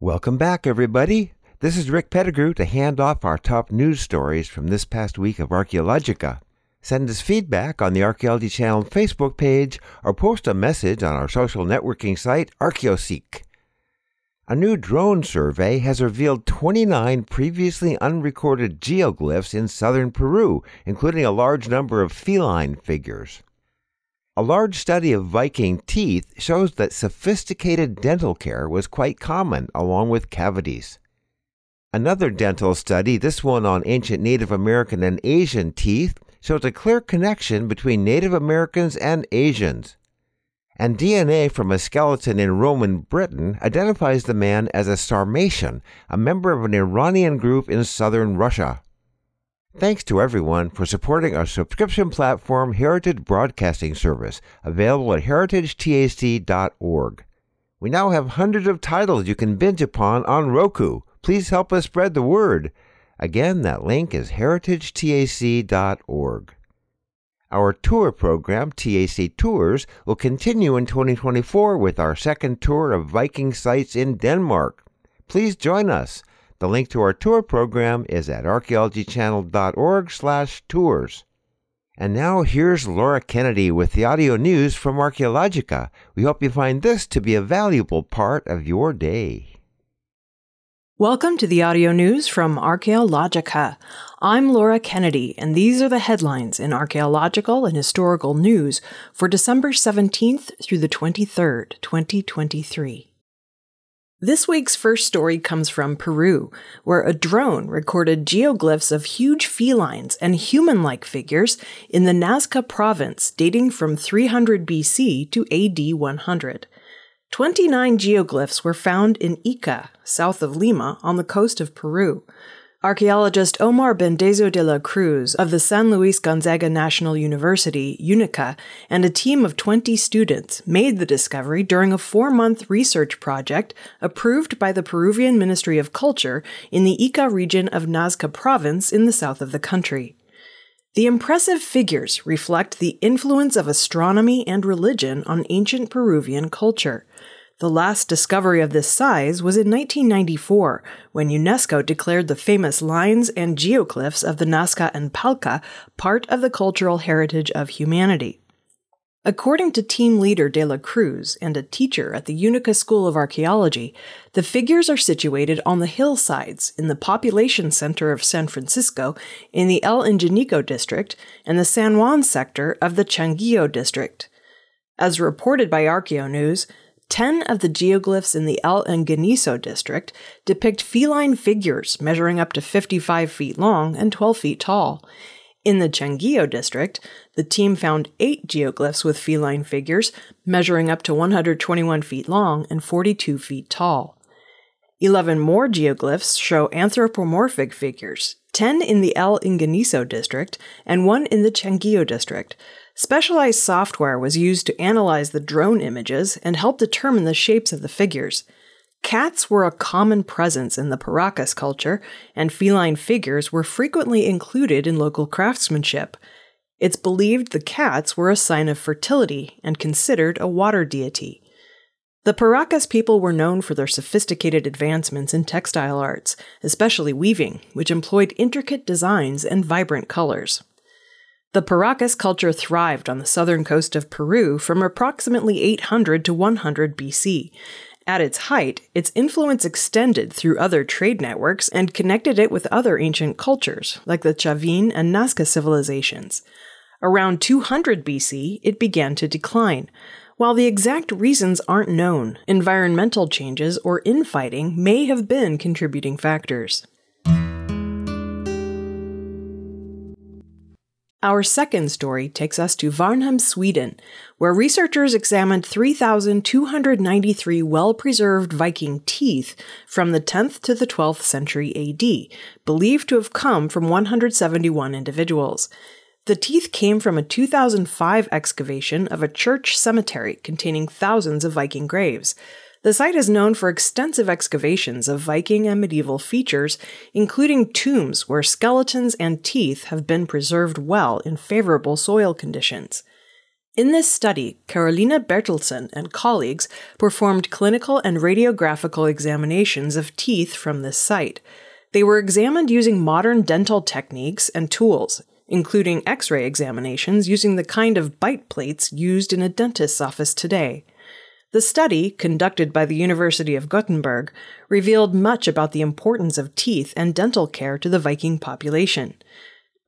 Welcome back, everybody. This is Rick Pettigrew to hand off our top news stories from this past week of Archaeologica. Send us feedback on the Archaeology Channel Facebook page or post a message on our social networking site, Archaeoseek. A new drone survey has revealed 29 previously unrecorded geoglyphs in southern Peru, including a large number of feline figures. A large study of Viking teeth shows that sophisticated dental care was quite common, along with cavities. Another dental study, this one on ancient Native American and Asian teeth, shows a clear connection between Native Americans and Asians. And DNA from a skeleton in Roman Britain identifies the man as a Sarmatian, a member of an Iranian group in southern Russia. Thanks to everyone for supporting our subscription platform, Heritage Broadcasting Service, available at heritagetac.org. We now have hundreds of titles you can binge upon on Roku. Please help us spread the word. Again, that link is heritagetac.org. Our tour program, TAC Tours, will continue in 2024 with our second tour of Viking sites in Denmark. Please join us. The link to our tour program is at archaeologychannel.org/tours. And now here's Laura Kennedy with the audio news from Archaeologica. We hope you find this to be a valuable part of your day. Welcome to the audio news from Archaeologica. I'm Laura Kennedy, and these are the headlines in archaeological and historical news for December 17th through the 23rd, 2023. This week's first story comes from Peru, where a drone recorded geoglyphs of huge felines and human like figures in the Nazca province dating from 300 BC to AD 100. 29 geoglyphs were found in Ica, south of Lima, on the coast of Peru. Archaeologist Omar Bendezo de la Cruz of the San Luis Gonzaga National University, UNICA, and a team of 20 students made the discovery during a four month research project approved by the Peruvian Ministry of Culture in the Ica region of Nazca province in the south of the country. The impressive figures reflect the influence of astronomy and religion on ancient Peruvian culture. The last discovery of this size was in 1994, when UNESCO declared the famous lines and geoglyphs of the Nazca and Palpa part of the cultural heritage of humanity. According to team leader De La Cruz and a teacher at the Unica School of Archaeology, the figures are situated on the hillsides in the population center of San Francisco in the El Ingenio district and the San Juan sector of the Changuillo district. As reported by Archeo News, 10 of the geoglyphs in the El Ingenio district depict feline figures measuring up to 55 feet long and 12 feet tall. In the Changuillo district, the team found eight geoglyphs with feline figures measuring up to 121 feet long and 42 feet tall. Eleven more geoglyphs show anthropomorphic figures, 10 in the El Ingenio district and one in the Changuillo district, Specialized software was used to analyze the drone images and help determine the shapes of the figures. Cats were a common presence in the Paracas culture, and feline figures were frequently included in local craftsmanship. It's believed the cats were a sign of fertility and considered a water deity. The Paracas people were known for their sophisticated advancements in textile arts, especially weaving, which employed intricate designs and vibrant colors. The Paracas culture thrived on the southern coast of Peru from approximately 800 to 100 BC. At its height, its influence extended through other trade networks and connected it with other ancient cultures, like the Chavin and Nazca civilizations. Around 200 BC, it began to decline. While the exact reasons aren't known, environmental changes or infighting may have been contributing factors. Our second story takes us to Varnhem, Sweden, where researchers examined 3,293 well preserved Viking teeth from the 10th to the 12th century AD, believed to have come from 171 individuals. The teeth came from a 2005 excavation of a church cemetery containing thousands of Viking graves. The site is known for extensive excavations of Viking and medieval features, including tombs where skeletons and teeth have been preserved well in favorable soil conditions. In this study, Carolina Bertilsson and colleagues performed clinical and radiographical examinations of teeth from this site. They were examined using modern dental techniques and tools, including x ray examinations using the kind of bite plates used in a dentist's office today. The study, conducted by the University of Gothenburg, revealed much about the importance of teeth and dental care to the Viking population.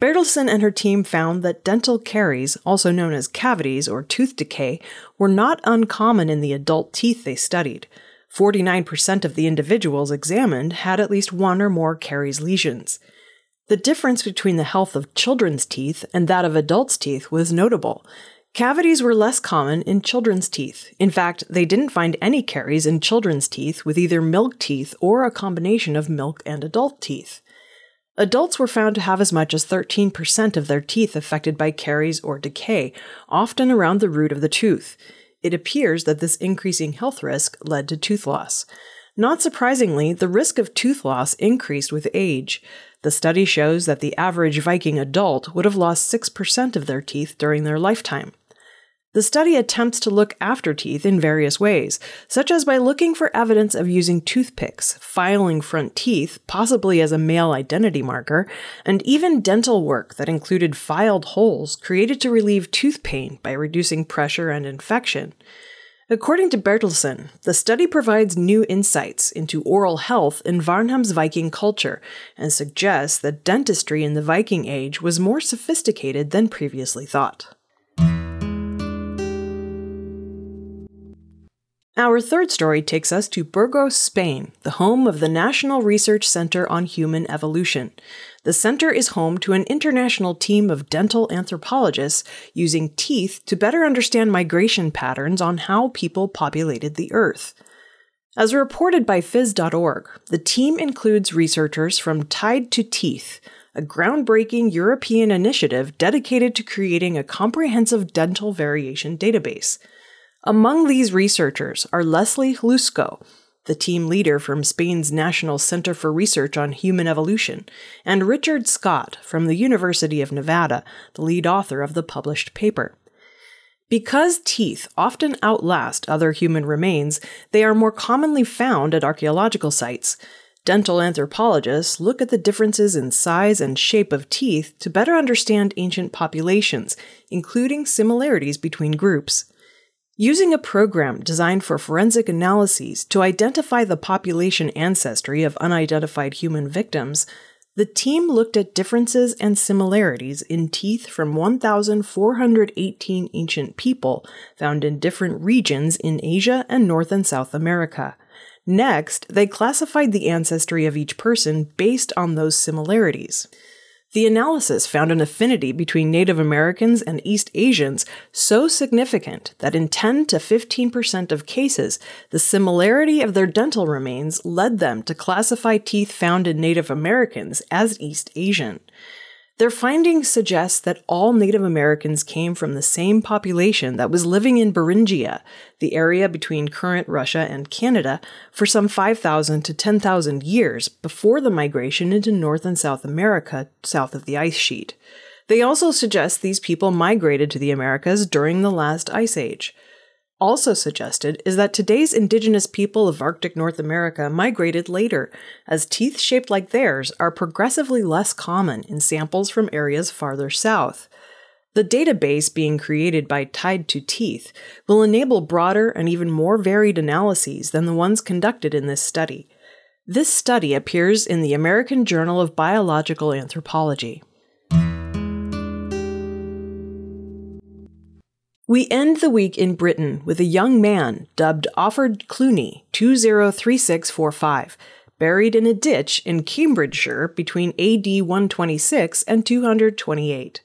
Bertilsson and her team found that dental caries, also known as cavities or tooth decay, were not uncommon in the adult teeth they studied. 49% of the individuals examined had at least one or more caries lesions. The difference between the health of children's teeth and that of adults' teeth was notable. Cavities were less common in children's teeth. In fact, they didn't find any caries in children's teeth with either milk teeth or a combination of milk and adult teeth. Adults were found to have as much as 13% of their teeth affected by caries or decay, often around the root of the tooth. It appears that this increasing health risk led to tooth loss. Not surprisingly, the risk of tooth loss increased with age. The study shows that the average Viking adult would have lost 6% of their teeth during their lifetime. The study attempts to look after teeth in various ways, such as by looking for evidence of using toothpicks, filing front teeth, possibly as a male identity marker, and even dental work that included filed holes created to relieve tooth pain by reducing pressure and infection. According to Bertilsson, the study provides new insights into oral health in Varnhem's Viking culture and suggests that dentistry in the Viking Age was more sophisticated than previously thought. Our third story takes us to Burgos, Spain, the home of the National Research Center on Human Evolution. The center is home to an international team of dental anthropologists using teeth to better understand migration patterns on how people populated the Earth. As reported by Phys.org, the team includes researchers from Tied to Teeth, a groundbreaking European initiative dedicated to creating a comprehensive dental variation database. Among these researchers are Leslie Hlusko, the team leader from Spain's National Center for Research on Human Evolution, and Richard Scott from the University of Nevada, the lead author of the published paper. Because teeth often outlast other human remains, they are more commonly found at archaeological sites. Dental anthropologists look at the differences in size and shape of teeth to better understand ancient populations, including similarities between groups. Using a program designed for forensic analyses to identify the population ancestry of unidentified human victims, the team looked at differences and similarities in teeth from 1,418 ancient people found in different regions in Asia and North and South America. Next, they classified the ancestry of each person based on those similarities. The analysis found an affinity between Native Americans and East Asians so significant that in 10 to 15% of cases, the similarity of their dental remains led them to classify teeth found in Native Americans as East Asian. Their findings suggest that all Native Americans came from the same population that was living in Beringia, the area between current Russia and Canada, for some 5,000 to 10,000 years before the migration into North and South America south of the ice sheet. They also suggest these people migrated to the Americas during the last ice age also suggested is that today's indigenous people of Arctic North America migrated later, as teeth shaped like theirs are progressively less common in samples from areas farther south. The database being created by Tied to Teeth will enable broader and even more varied analyses than the ones conducted in this study. This study appears in the American Journal of Biological Anthropology. We end the week in Britain with a young man dubbed Offord Cluny, 203645, buried in a ditch in Cambridgeshire between AD 126 and 228.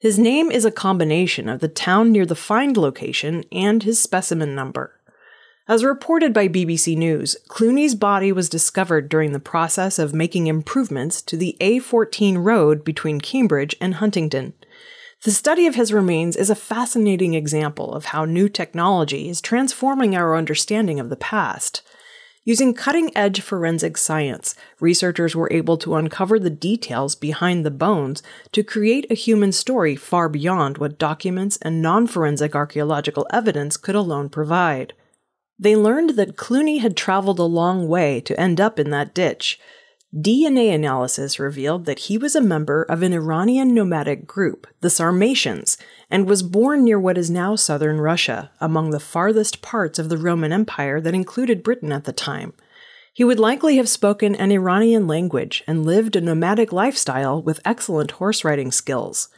His name is a combination of the town near the find location and his specimen number. As reported by BBC News, Cluny's body was discovered during the process of making improvements to the A14 road between Cambridge and Huntingdon. The study of his remains is a fascinating example of how new technology is transforming our understanding of the past. Using cutting edge forensic science, researchers were able to uncover the details behind the bones to create a human story far beyond what documents and non forensic archaeological evidence could alone provide. They learned that Cluny had traveled a long way to end up in that ditch. DNA analysis revealed that he was a member of an Iranian nomadic group, the Sarmatians, and was born near what is now southern Russia, among the farthest parts of the Roman Empire that included Britain at the time. He would likely have spoken an Iranian language and lived a nomadic lifestyle with excellent horse riding skills.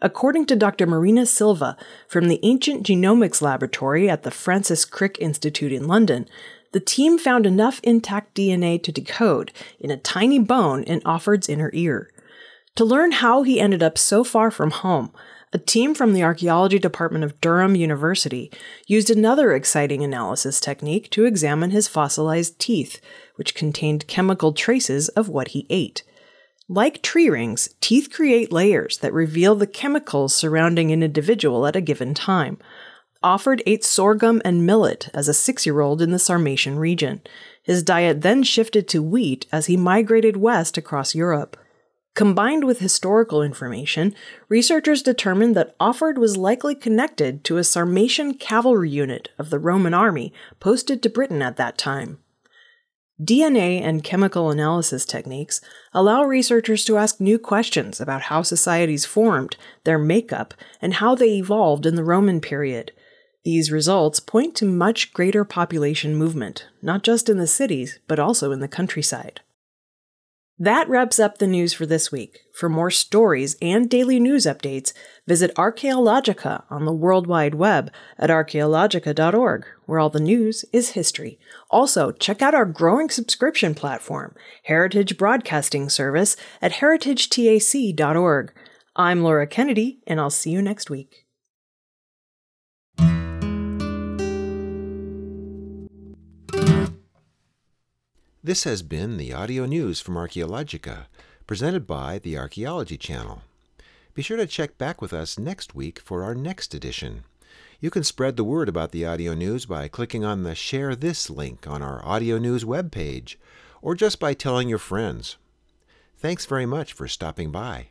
According to Dr. Marina Silva from the Ancient Genomics Laboratory at the Francis Crick Institute in London, the team found enough intact DNA to decode in a tiny bone in Offord's inner ear. To learn how he ended up so far from home, a team from the archaeology department of Durham University used another exciting analysis technique to examine his fossilized teeth, which contained chemical traces of what he ate. Like tree rings, teeth create layers that reveal the chemicals surrounding an individual at a given time. Offord ate sorghum and millet as a six year old in the Sarmatian region. His diet then shifted to wheat as he migrated west across Europe. Combined with historical information, researchers determined that Offord was likely connected to a Sarmatian cavalry unit of the Roman army posted to Britain at that time. DNA and chemical analysis techniques allow researchers to ask new questions about how societies formed, their makeup, and how they evolved in the Roman period. These results point to much greater population movement, not just in the cities, but also in the countryside. That wraps up the news for this week. For more stories and daily news updates, visit Archaeologica on the World Wide Web at archaeologica.org, where all the news is history. Also, check out our growing subscription platform, Heritage Broadcasting Service, at heritagetac.org. I'm Laura Kennedy, and I'll see you next week. This has been the audio news from Archaeologica, presented by the Archaeology Channel. Be sure to check back with us next week for our next edition. You can spread the word about the audio news by clicking on the Share This link on our audio news webpage, or just by telling your friends. Thanks very much for stopping by.